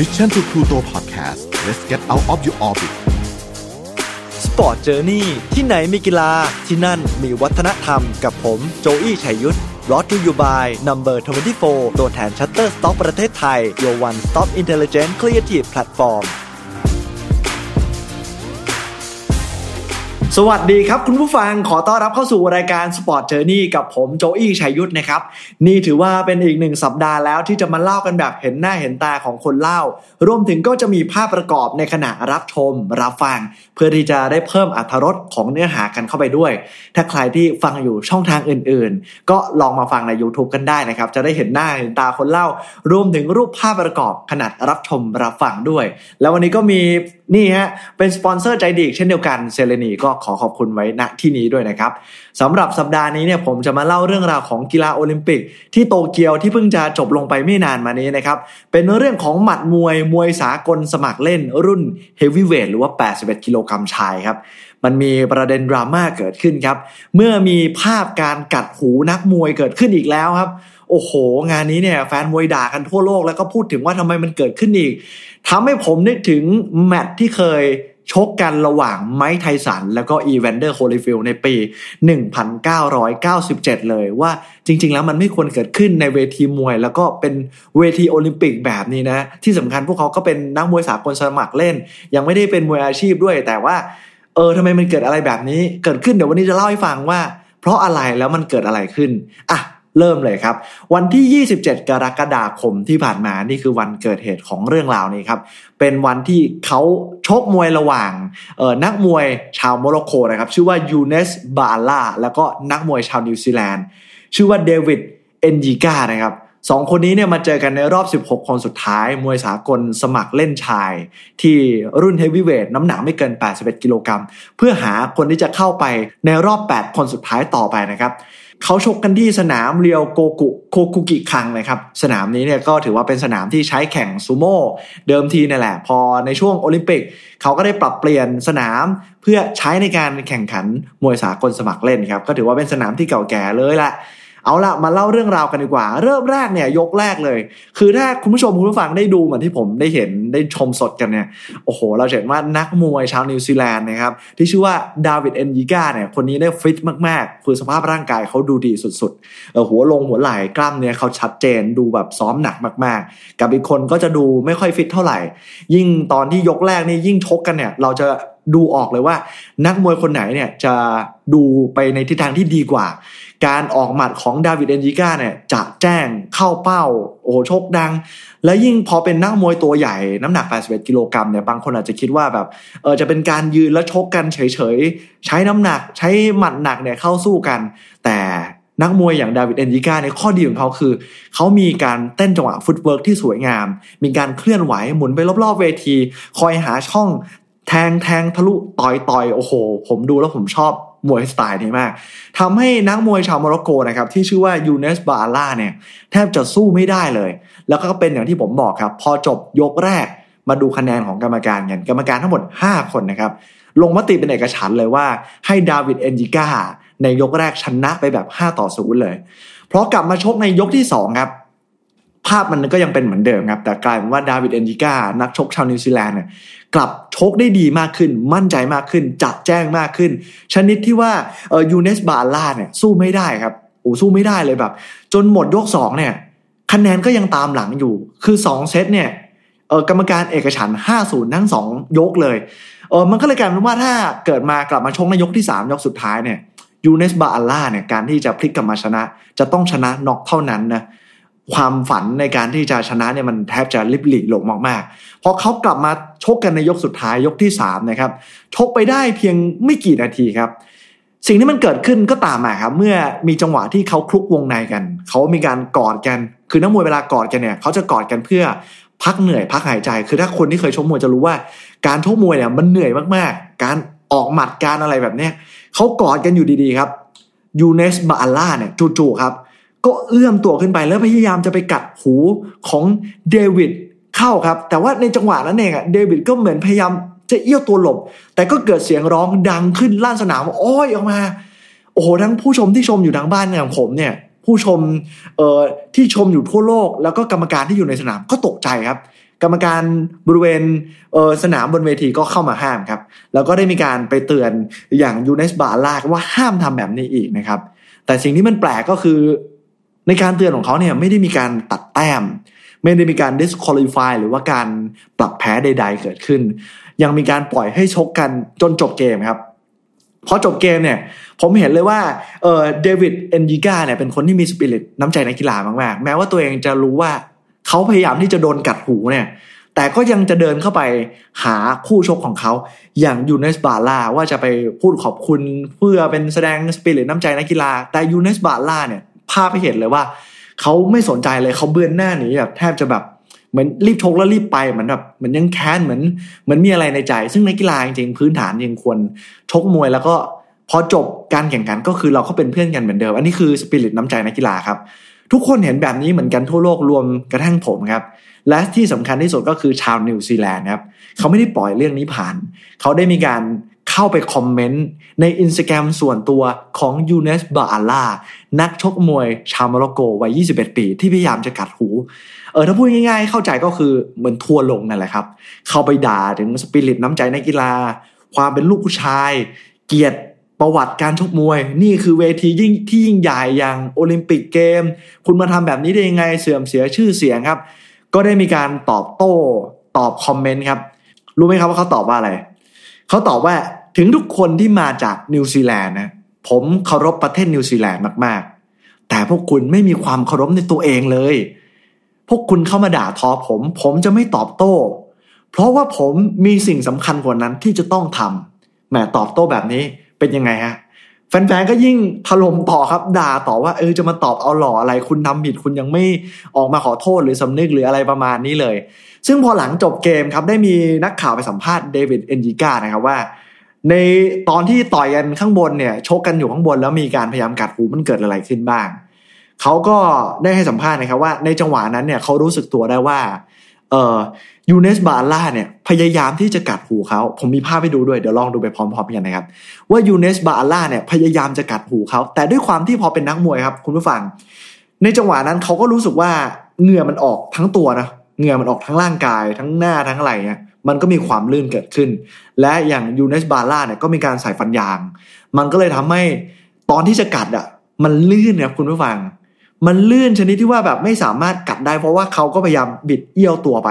Mission To Pluto Podcast let's get out of your orbit Sport Journey ที่ไหนมีกีฬาที่นั่นมีวัฒนธรรมกับผมโจอี้ชัยยุทธ brought to you by Number 24 ตัวแทน Shutterstock ประเทศไทย your one-stop intelligent creative platform สวัสดีครับคุณผู้ฟังขอต้อนรับเข้าสู่รายการ Sport Journey กับผมโจอี้ชัยยุทธนะครับ นี่ถือว่าเป็นอีกหนึ่งสัปดาห์แล้วที่จะมาเล่ากันแบบเห็นหน้าเห็นตาของคนเล่า รวมถึงก็จะมีภาพประกอบในขณะรับชม รับฟัง เพื่อที่จะได้เพิ่มอรรถรสของเนื้อหากันเข้าไปด้วย ถ้าใครที่ฟังอยู่ช่องทางอื่นๆ ก็ลองมาฟังใน YouTube กันได้นะครับ จะได้เห็นหน้าเห็นตาคนเล่า รวมถึงรูปภาพประกอบขนาดรับชมรับฟังด้วย แล้ววันนี้ก็มี นี่ฮะเป็นสปอนเซอร์ใจดีเช่นเดียวกันเซเลนีก็ขอขอบคุณไว้ณที่นี้ด้วยนะครับสำหรับสัปดาห์นี้เนี่ยผมจะมาเล่าเรื่องราวของกีฬาโอลิมปิก ที่โตเกียวที่เพิ่งจะจบลงไปไม่นานมานี้นะครับเป็นเรื่องของหมัดมวยมวยสากลสมัครเล่นรุ่นเฮฟวีเวทหรือว่า 81 กิโลกรัมชายครับมันมีประเด็นดราม่าเกิดขึ้นครับเมื่อมีภาพการกัดหูนักมวยเกิดขึ้นอีกแล้วครับ โอ้โห งานนี้เนี่ยแฟนมวยด่ากันทั่วโลกแล้วก็พูดถึงว่าทำไมมันเกิดขึ้นอีกทำให้ผมนึกถึงแมตช์ที่เคยชกกันระหว่างไมค์ไทสัน แล้วก็อีแวนเดอร์โฮลีฟิลด์ในปี 1997 เลยว่าจริง ๆ แล้วมันไม่ควรเกิดขึ้นในเวทีมวย แล้วก็เป็นเวทีโอลิมปิกแบบนี้นะ ที่สำคัญพวกเขาก็เป็นนักมวยสากลสมัครเล่น ยังไม่ได้เป็นมวยอาชีพด้วย แต่ว่า เออทำไมมันเกิดอะไรแบบนี้ เกิดขึ้นเดี๋ยววันนี้จะเล่าให้ฟังว่า เพราะอะไรแล้วมันเกิดอะไรขึ้นอะ เริ่มเลยครับ วันที่ 27 กรกฎาคมที่ผ่านมานี่คือวันเกิดเหตุของเรื่องราวนี้ครับ เป็นวันที่เขาชกมวยระหว่างนักมวยชาวโมร็อกโกนะครับ ชื่อว่ายูเนสบาล่าแล้วก็นักมวยชาวนิวซีแลนด์ชื่อว่าเดวิดเอนจิก้านะครับสองคนนี้เนี่ยมาเจอกันในรอบ 16 คนสุดท้าย มวยสากลสมัครเล่นชาย ที่รุ่นเฮฟวีเวทน้ำหนักไม่เกิน 81 กิโลกรัมเพื่อหาคนที่จะเข้าไปในรอบ 8 คนสุดท้ายต่อไปนะครับ เขาชกกันที่สนามเรียวโกกุโคกุกิคังนะครับ สนามนี้เนี่ยก็ถือว่าเป็นสนามที่ใช้แข่งซูโม่เดิมทีนี่แหละ พอในช่วงโอลิมปิก เขาก็ได้ปรับเปลี่ยนสนามเพื่อใช้ในการแข่งขันมวยสากลสมัครเล่นครับ ก็ถือว่าเป็นสนามที่เก่าแก่เลยแหละ เอาละมาเล่าเรื่องราวกันดีกว่า เริ่มแรกเนี่ยยกแรกเลย คือถ้าคุณผู้ชมคุณผู้ฟังได้ดูเหมือนที่ผมได้เห็นได้ชมสดกันเนี่ยโอ้โห เราเห็นว่านักมวยชาวนิวซีแลนด์นะครับที่ชื่อว่าดาวิดเอนยิก้าเนี่ยคนนี้ได้ฟิตมากๆ คือสภาพร่างกายเขาดูดีสุดๆหัวลงหัวไหล่กล้ามเนี่ยเขาชัดเจนดูแบบซ้อมหนักมากๆ กับอีกคนก็จะดูไม่ค่อยฟิตเท่าไหร่ ยิ่งตอนที่ยกแรกนี่ยิ่งชกกันเนี่ยเราจะ ดูออกเลยว่า นักมวยคนไหนเนี่ยจะดูไปในทิศทางที่ดีกว่า การออกหมัดของดาวิดเอนจิก้าเนี่ยจะแจ้งเข้าเป้า โอ้โชคดัง และยิ่งพอเป็นนักมวยตัวใหญ่ น้ำหนัก 81 กิโลกรัมเนี่ยบางคนอาจจะคิดว่าแบบเออจะเป็นการยืนแล้วชกกันเฉยๆ ใช้น้ำหนักใช้หมัดหนักเนี่ยเข้าสู้กัน แต่นักมวยอย่างดาวิดเอนจิก้าในข้อดีของเขาคือ เขามีการเต้นจังหวะ footwork ที่สวยงาม มีการเคลื่อนไหวหมุนไปรอบๆเวที คอยหาช่อง แทงแทงทะลุต่อยต่อยโอ้โห ผมดูแล้วผมชอบมวยสไตล์นี้มากทำให้นักมวยชาวโมร็อกโกนะครับที่ชื่อว่ายูเนสบาล่าเนี่ยแทบจะสู้ไม่ได้เลย แล้วก็เป็นอย่างที่ผมบอกครับ พอจบยกแรกมาดูคะแนนของกรรมการกันกรรมการทั้งหมด 5 คนนะครับ ลงมติเป็นเอกฉันท์เลยว่าให้ดาวิดเอนจิก้าในยกแรกชนะไปแบบ 5 ต่อ0เลย เพราะกลับมาชกในยกที่2ครับ ภาพมันก็ยังเป็นเหมือนเดิมครับ แต่กลายเป็นว่าดาวิดเอนจิก้านักชกชาวนิวซีแลนด์เนี่ยกลับชกได้ดีมากขึ้น มั่นใจมากขึ้น จะแจ้งมากขึ้น ชนิดที่ว่าเออยูเนสบาล่าเนี่ยสู้ไม่ได้ครับโอ้สู้ไม่ได้เลยแบบ จนหมดยกสองเนี่ย คะแนนก็ยังตามหลังอยู่ คือสองเซตเนี่ยเออกรรมการเอกฉันห้าศูนย์ทั้งสองยกเลยเออมันก็เลยกลายเป็นว่าถ้าเกิดมากลับมาชกในยกที่สามยกสุดท้ายเนี่ยยูเนสบาล่าเนี่ยการที่จะพลิกกลับมาชนะ จะต้องชนะน็อกเท่านั้นนะ ความฝันในการที่จะชนะเนี่ยมันแทบจะลิบหลีลงมากๆพอเขากลับมาชกกันในยกสุดท้ายยกที่3นะครับชกไปได้เพียงไม่กี่นาทีครับ สิ่งที่มันเกิดขึ้นก็ตามมาครับ เมื่อมีจังหวะที่เขาคลุกวงในกัน เขามีการกอดกัน คือนักมวยเวลากอดกันเนี่ยเขาจะกอดกันเพื่อพักเหนื่อยพักหายใจ คือถ้าคนที่เคยชกมวยจะรู้ว่า การชกมวยเนี่ยมันเหนื่อยมากๆ การออกหมัดการอะไรแบบเนี้ยเขากอดกันอยู่ดีๆครับยูเนสบาล่าเนี่ยจู่ๆครับ ก็เอื้อมตัวขึ้นไปแล้วพยายามจะไปกัดหูของเดวิดเข้าครับ แต่ว่าในจังหวะนั้นเองอะเดวิดก็เหมือนพยายามจะเอี้ยวตัวหลบ แต่ก็เกิดเสียงร้องดังขึ้นลั่นสนามโอ้ยออกมา โอ้โหทั้งผู้ชมที่ชมอยู่ทางบ้านอย่างผมเนี่ย ผู้ชมเอ่อที่ชมอยู่ทั่วโลก แล้วก็กรรมการที่อยู่ในสนามก็ตกใจครับ กรรมการบริเวณสนามบนเวทีก็เข้ามาห้ามครับ แล้วก็ได้มีการไปเตือนอย่างยูเนสบาลากว่าห้ามทำแบบนี้อีกนะครับ แต่สิ่งที่มันแปลกก็คือ ในการเตือนของเขาเนี่ยไม่ได้มีการตัดแต้ม ไม่ได้มีการ disqualify หรือว่าการปรับแพ้ใด ๆ เกิดขึ้น ยังมีการปล่อยให้ชกกันจนจบเกมครับพอจบเกมเนี่ยผมเห็นเลยว่าเออเดวิดเอนยิก้าเนี่ยเป็นคนที่มีสปิริตน้ำใจนักกีฬามากๆ แม้ว่าตัวเองจะรู้ว่าเขาพยายามที่จะโดนกัดหูเนี่ยแต่ก็ยังจะเดินเข้าไปหาคู่ชกของเขาอย่างยูเนสบาล่าว่าจะไปพูดขอบคุณเพื่อเป็นแสดงสปิริตน้ำใจนักกีฬาแต่ยูเนสบาล่าเนี่ย ภาพไปเห็นเลยว่าเขาไม่สนใจเลยเขาเบือนหน้าหนีแบบแทบจะแบบเหมือนรีบชกแล้วรีบไปเหมือนแบบเหมือนยังแค้นเหมือนเหมือนมีอะไรในใจ ซึ่งนักกีฬาจริงๆพื้นฐานยังควรชกมวยแล้วก็พอจบการแข่งขันก็คือเราก็เป็นเพื่อนกันเหมือนเดิม อันนี้คือสปิริตน้ำใจนักกีฬาครับ ทุกคนเห็นแบบนี้เหมือนกันทั่วโลกรวมกระทั่งผมครับ และที่สำคัญที่สุดก็คือชาวนิวซีแลนด์ครับเขาไม่ได้ปล่อยเรื่องนี้ผ่าน เขาได้มีการ เข้าไปคอมเมนต์ในอินสตาแกรมส่วนตัวของยูเนสบาอาล่านักชกมวยชาวโมร็อกโกวัย 21 ปี ที่พยายามจะกัดหู เออถ้าพูดง่ายๆ เข้าใจก็คือเหมือนทัวลงนั่นแหละครับ เข้าไปด่าถึงสปิริตน้ำใจในกีฬา ความเป็นลูกผู้ชาย เกียรติประวัติการชกมวย นี่คือเวทียิ่งที่ยิ่งใหญ่อย่างโอลิมปิกเกม คุณมาทำแบบนี้ได้ยังไงเสื่อมเสียชื่อเสียงครับ ก็ได้มีการตอบโต้ตอบคอมเมนต์ครับรู้ไหมครับว่าเขาตอบว่าอะไรเขาตอบว่า ถึงทุกคนที่มาจากนิวซีแลนด์นะผมเคารพประเทศนิวซีแลนด์มากๆ แต่พวกคุณไม่มีความเคารพในตัวเองเลย พวกคุณเข้ามาด่าทอผม ผมจะไม่ตอบโต้ เพราะว่าผมมีสิ่งสำคัญกว่านั้นที่จะต้องทำแหมตอบโต้แบบนี้เป็นยังไงฮะแฟนๆ ก็ยิ่งถล่มต่อครับด่าต่อว่าเออจะมาตอบเอาหล่ออะไรคุณทำผิดคุณยังไม่ออกมาขอโทษหรือสำนึกหรืออะไรประมาณนี้เลย ซึ่งพอหลังจบเกมครับได้มีนักข่าวไปสัมภาษณ์เดวิดเอนจิก้านะครับว่า ในตอนที่ต่อยกันข้างบนเนี่ยชกกันอยู่ข้างบนแล้วมีการพยายามกัดหูมันเกิดอะไรขึ้นบ้างเขาก็ได้ให้สัมภาษณ์นะครับว่าในจังหวะนั้นเนี่ยเขารู้สึกตัวได้ว่าเออยูเนสบาล่าเนี่ยพยายามที่จะกัดหูเขาผมมีภาพให้ดูด้วยเดี๋ยวลองดูไปพร้อมๆกันนะครับ ว่ายูเนสบาล่าเนี่ยพยายามจะกัดหูเขาแต่ด้วยความที่พอเป็นนักมวยครับ คุณผู้ฟัง ในจังหวะนั้นเขาก็รู้สึกว่าเหงื่อมันออกทั้งตัวนะ เหงื่อมันออกทั้งร่างกายทั้งหน้าทั้งอะไรเนี่ยมันก็มีความลื่นเกิดขึ้น และอย่างยูเนสบาล่าเนี่ยก็มีการใส่ฟันยาง มันก็เลยทำให้ตอนที่จะกัดอะมันลื่นครับคุณผู้ฟัง มันลื่นชนิดที่ว่าแบบไม่สามารถกัดได้ เพราะว่าเขาก็พยายามบิดเอี้ยวตัวไป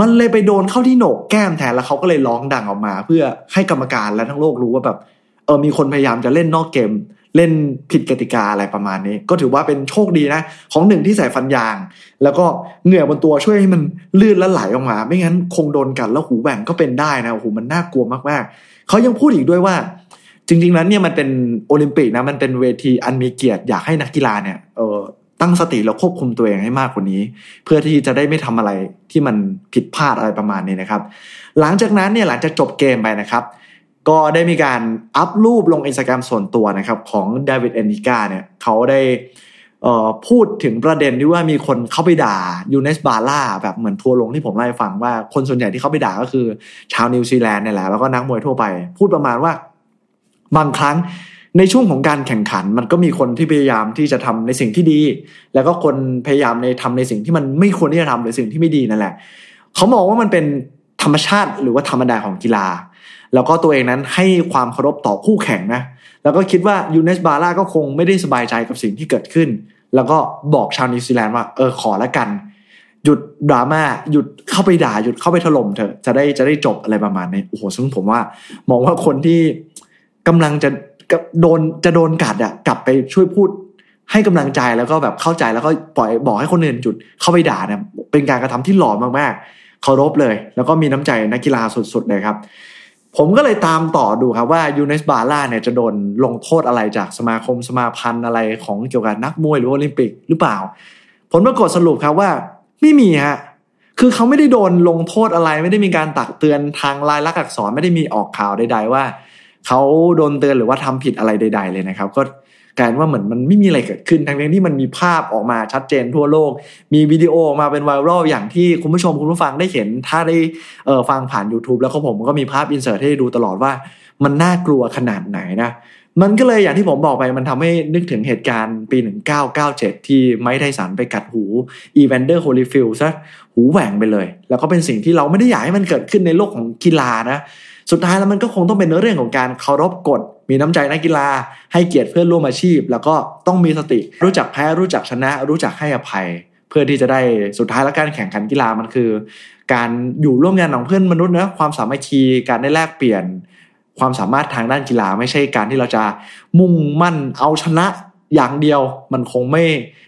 มันเลยไปโดนเข้าที่โหนกแก้มแทนแล้วเขาก็เลยร้องดังออกมา เพื่อให้กรรมการและทั้งโลกรู้ว่าแบบเออมีคนพยายามจะเล่นนอกเกม เล่นผิดกติกาอะไรประมาณนี้ ก็ถือว่าเป็นโชคดีนะ ของหนึ่งที่ใส่ฟันยาง แล้วก็เหงื่อบนตัวช่วยให้มันลื่นและไหลออกมา ไม่งั้นคงโดนกัดแล้วหูแหว่งก็เป็นได้นะโอ้โหมันน่ากลัวมากๆเขายังพูดอีกด้วยว่า จริง ๆ แล้วเนี่ยมันเป็นโอลิมปิกนะมันเป็นเวทีอันมีเกียรติอยากให้นักกีฬาเนี่ยเออตั้งสติแล้วควบคุมตัวเองให้มากกว่านี้ เพื่อที่จะได้ไม่ทำอะไรที่มันผิดพลาดอะไรประมาณนี้นะครับ หลังจากนั้นเนี่ยหลังจากจบเกมไปนะครับ ก็ได้มีการอัพรูปลงอินสตาแกรมส่วนตัวนะครับของเดวิดเอนิกาเนี่ยเขาได้พูดถึงประเด็นที่ว่ามีคนเข้าไปด่ายูเนสบาร่าแบบเหมือนทัวลงที่ผมเล่าให้ฟังว่าคนส่วนใหญ่ที่เขาไปด่าก็คือชาวนิวซีแลนด์นี่แหละแล้วก็นักมวยทั่วไป พูดประมาณว่าบางครั้งในช่วงของการแข่งขันมันก็มีคนที่พยายามที่จะทำในสิ่งที่ดี แล้วก็คนพยายามในทำในสิ่งที่มันไม่ควรที่จะทำหรือสิ่งที่ไม่ดีนั่นแหละ เขามองว่ามันเป็นธรรมชาติหรือว่าธรรมดาของกีฬาแล้วก็ตัวเองนั้นให้ความเคารพต่อคู่แข่งนะ แล้วก็คิดว่ายูเนสบาร่าก็คงไม่ได้สบายใจกับสิ่งที่เกิดขึ้น แล้วก็บอกชาวนิวซีแลนด์ว่าเออขอละกัน หยุดดราม่าหยุดเข้าไปด่าหยุดเข้าไปถล่มเถอะจะได้จะได้จบอะไรประมาณนี้โอ้โหซึ่งผมว่า มองว่าคนที่กำลังจะกับโดนจะโดนกัดอะกลับไปช่วยพูดให้กำลังใจแล้วก็แบบเข้าใจแล้วก็ปล่อยบอกให้คนอื่นจุดเข้าไปด่าเนี่ยเป็นการกระทำที่หล่อมากๆเคารพเลย แล้วก็มีน้ำใจนักกีฬาสุดๆเลยครับ ผมก็เลยตามต่อดูครับว่ายูเนสบาร่าเนี่ยจะโดนลงโทษอะไรจากสมาคมสมาพันธ์อะไรของเกี่ยวกับนักมวยหรือโอลิมปิกหรือเปล่า ผลปรากฏสรุปครับว่าไม่มีฮะคือเขาไม่ได้โดนลงโทษอะไร ไม่ได้มีการตักเตือนทางลายลักษณ์อักษรไม่ได้มีออกข่าวใด ๆ ว่าเขาโดนเตือนหรือว่าทำผิดอะไรใด ๆ เลยนะครับ ก็ กลายว่าเหมือนมันไม่มีอะไรเกิดขึ้นทั้งที่มันมีภาพออกมาชัดเจนทั่วโลก มีวิดีโอออกมาเป็นไวรัลอย่างที่คุณผู้ชมคุณผู้ฟังได้เห็น ถ้าได้เออฟังผ่าน YouTube แล้วก็ผมก็มีภาพ insert ให้ดูตลอดว่ามันน่ากลัวขนาดไหนนะมันก็เลยอย่างที่ผมบอกไปมันทำให้นึกถึงเหตุการณ์ปี 1997 ที่ไมค์ไทสันไปกัดหูอีแวนเดอร์โฮลิฟิลซะหูแหว่งไปเลย แล้วก็เป็นสิ่งที่เราไม่ได้อยากให้มันเกิดขึ้นในโลกของกีฬานะ สุดท้ายแล้วมันก็คงต้องเป็นเรื่องของการเคารพกฎ มีน้ำใจนักกีฬา ให้เกียรติเพื่อนร่วมอาชีพ แล้วก็ต้องมีสติ รู้จักแพ้รู้จักชนะ รู้จักให้อภัย เพื่อที่จะได้สุดท้ายแล้วการแข่งขันกีฬามันคือ การอยู่ร่วมงานของเพื่อนมนุษย์นะความสามัคคีการได้แลกเปลี่ยน ความสามารถทางด้านกีฬาไม่ใช่การที่เราจะมุ่งมั่นเอาชนะ อย่างเดียวมันคงไม่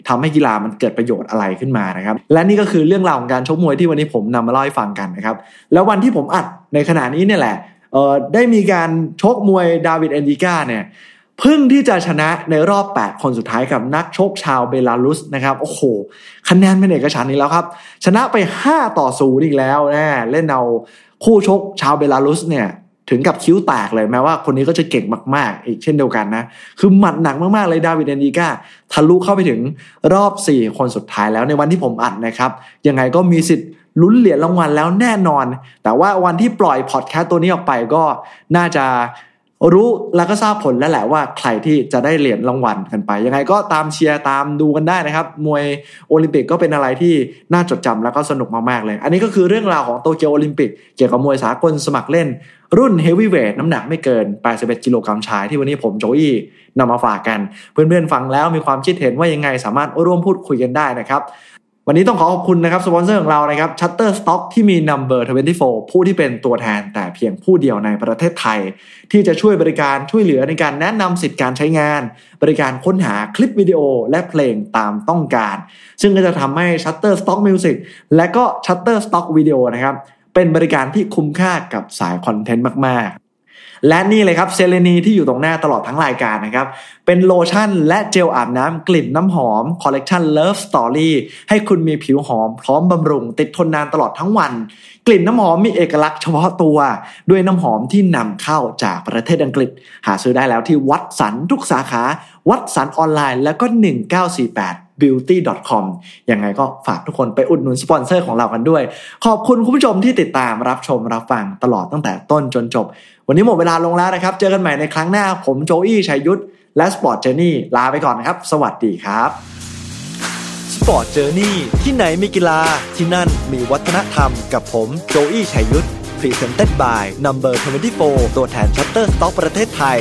ทำให้กีฬามันเกิดประโยชน์อะไรขึ้นมานะครับ และนี่ก็คือเรื่องราวของการชกมวยที่วันนี้ผมนำมาเล่าให้ฟังกันนะครับ แล้ววันที่ผมอัดในขณะนี้เนี่ยแหละได้มีการชกมวยดาวิดเอนดิก้าเนี่ยเพิ่งที่จะชนะในรอบ 8 คนสุดท้ายกับนักชกชาวเบลารุสนะครับ โอ้โห คะแนนเป็นเอกฉันท์อีกแล้วครับ ชนะไป 5 ต่อ0อีกแล้วนะเล่นเอาคู่ชกชาวเบลารุสเนี่ย ถึงกับคิ้วแตกเลยแม้ว่าคนนี้ก็จะเก่งมากๆ อีกเช่นเดียวกันนะ คือหมัดหนักมากๆเลยดาวิดเอนดิก้าทะลุเข้าไปถึงรอบ 4 คนสุดท้ายแล้วในวันที่ผมอัดนะครับ ยังไงก็มีสิทธิ์ลุ้นเหรียญรางวัลแล้วแน่นอน แต่ว่าวันที่ปล่อยพอดแคสต์ตัวนี้ออกไปก็น่าจะ รู้แล้วก็ทราบผลแล้วแหละว่าใครที่จะได้เหรียญรางวัลกันไป ยังไงก็ตามเชียร์ตามดูกันได้นะครับ มวยโอลิมปิกก็เป็นอะไรที่น่าจดจำแล้วก็สนุกมากๆเลย อันนี้ก็คือเรื่องราวของโตเกียวโอลิมปิกเกี่ยวกับมวยสากลสมัครเล่น รุ่นเฮฟวีเวทน้ำหนักไม่เกิน 81 กิโลกรัมชายที่วันนี้ผมโจอี้นำมาฝากกัน เพื่อนๆฟังแล้วมีความคิดเห็นว่ายังไงสามารถร่วมพูดคุยกันได้นะครับ วันนี้ต้องขอขอบคุณนะครับสปอนเซอร์ของเรานะครับ Shutterstock ที่มี Number 24 ผู้ที่เป็นตัวแทนแต่เพียงผู้เดียวในประเทศไทย ที่จะช่วยบริการช่วยเหลือในการแนะนำสิทธิการใช้งาน บริการค้นหาคลิปวิดีโอและเพลงตามต้องการ ซึ่งก็จะทำให้ Shutterstock Music และก็ Shutterstock Video นะครับเป็นบริการที่คุ้มค่ากับสายคอนเทนต์มากๆ และนี่เลยครับเซเลนีที่อยู่ตรงหน้าตลอดทั้งรายการนะครับ เป็นโลชั่นและเจลอาบน้ำกลิ่นน้ำหอมคอลเลกชัน Love Story ให้คุณมีผิวหอมพร้อมบำรุง ติดทนนานตลอดทั้งวัน กลิ่นน้ำหอมมีเอกลักษณ์เฉพาะตัว ด้วยน้ำหอมที่นำเข้าจากประเทศอังกฤษ หาซื้อได้แล้วที่วัตสันทุกสาขาวัตสันออนไลน์แล้วก็ 1948 beauty.com ยังไงก็ฝากทุกคนไปอุดหนุนสปอนเซอร์ของเรากันด้วย ขอบคุณคุณผู้ชมที่ติดตามรับชมรับฟังตลอดตั้งแต่ต้นจนจบ วันนี้หมดเวลาลงแล้วนะครับ เจอกันใหม่ในครั้งหน้าผมโจอี้ชัยยุทธและ Sport Journey ลาไปก่อนนะครับ สวัสดีครับ Sport Journey ที่ไหนมีกีฬาที่นั่นมีวัฒนธรรมกับผมโจอี้ชัยยุทธ Presented by Number 24 ตัวแทน Shutterstock ประเทศไทย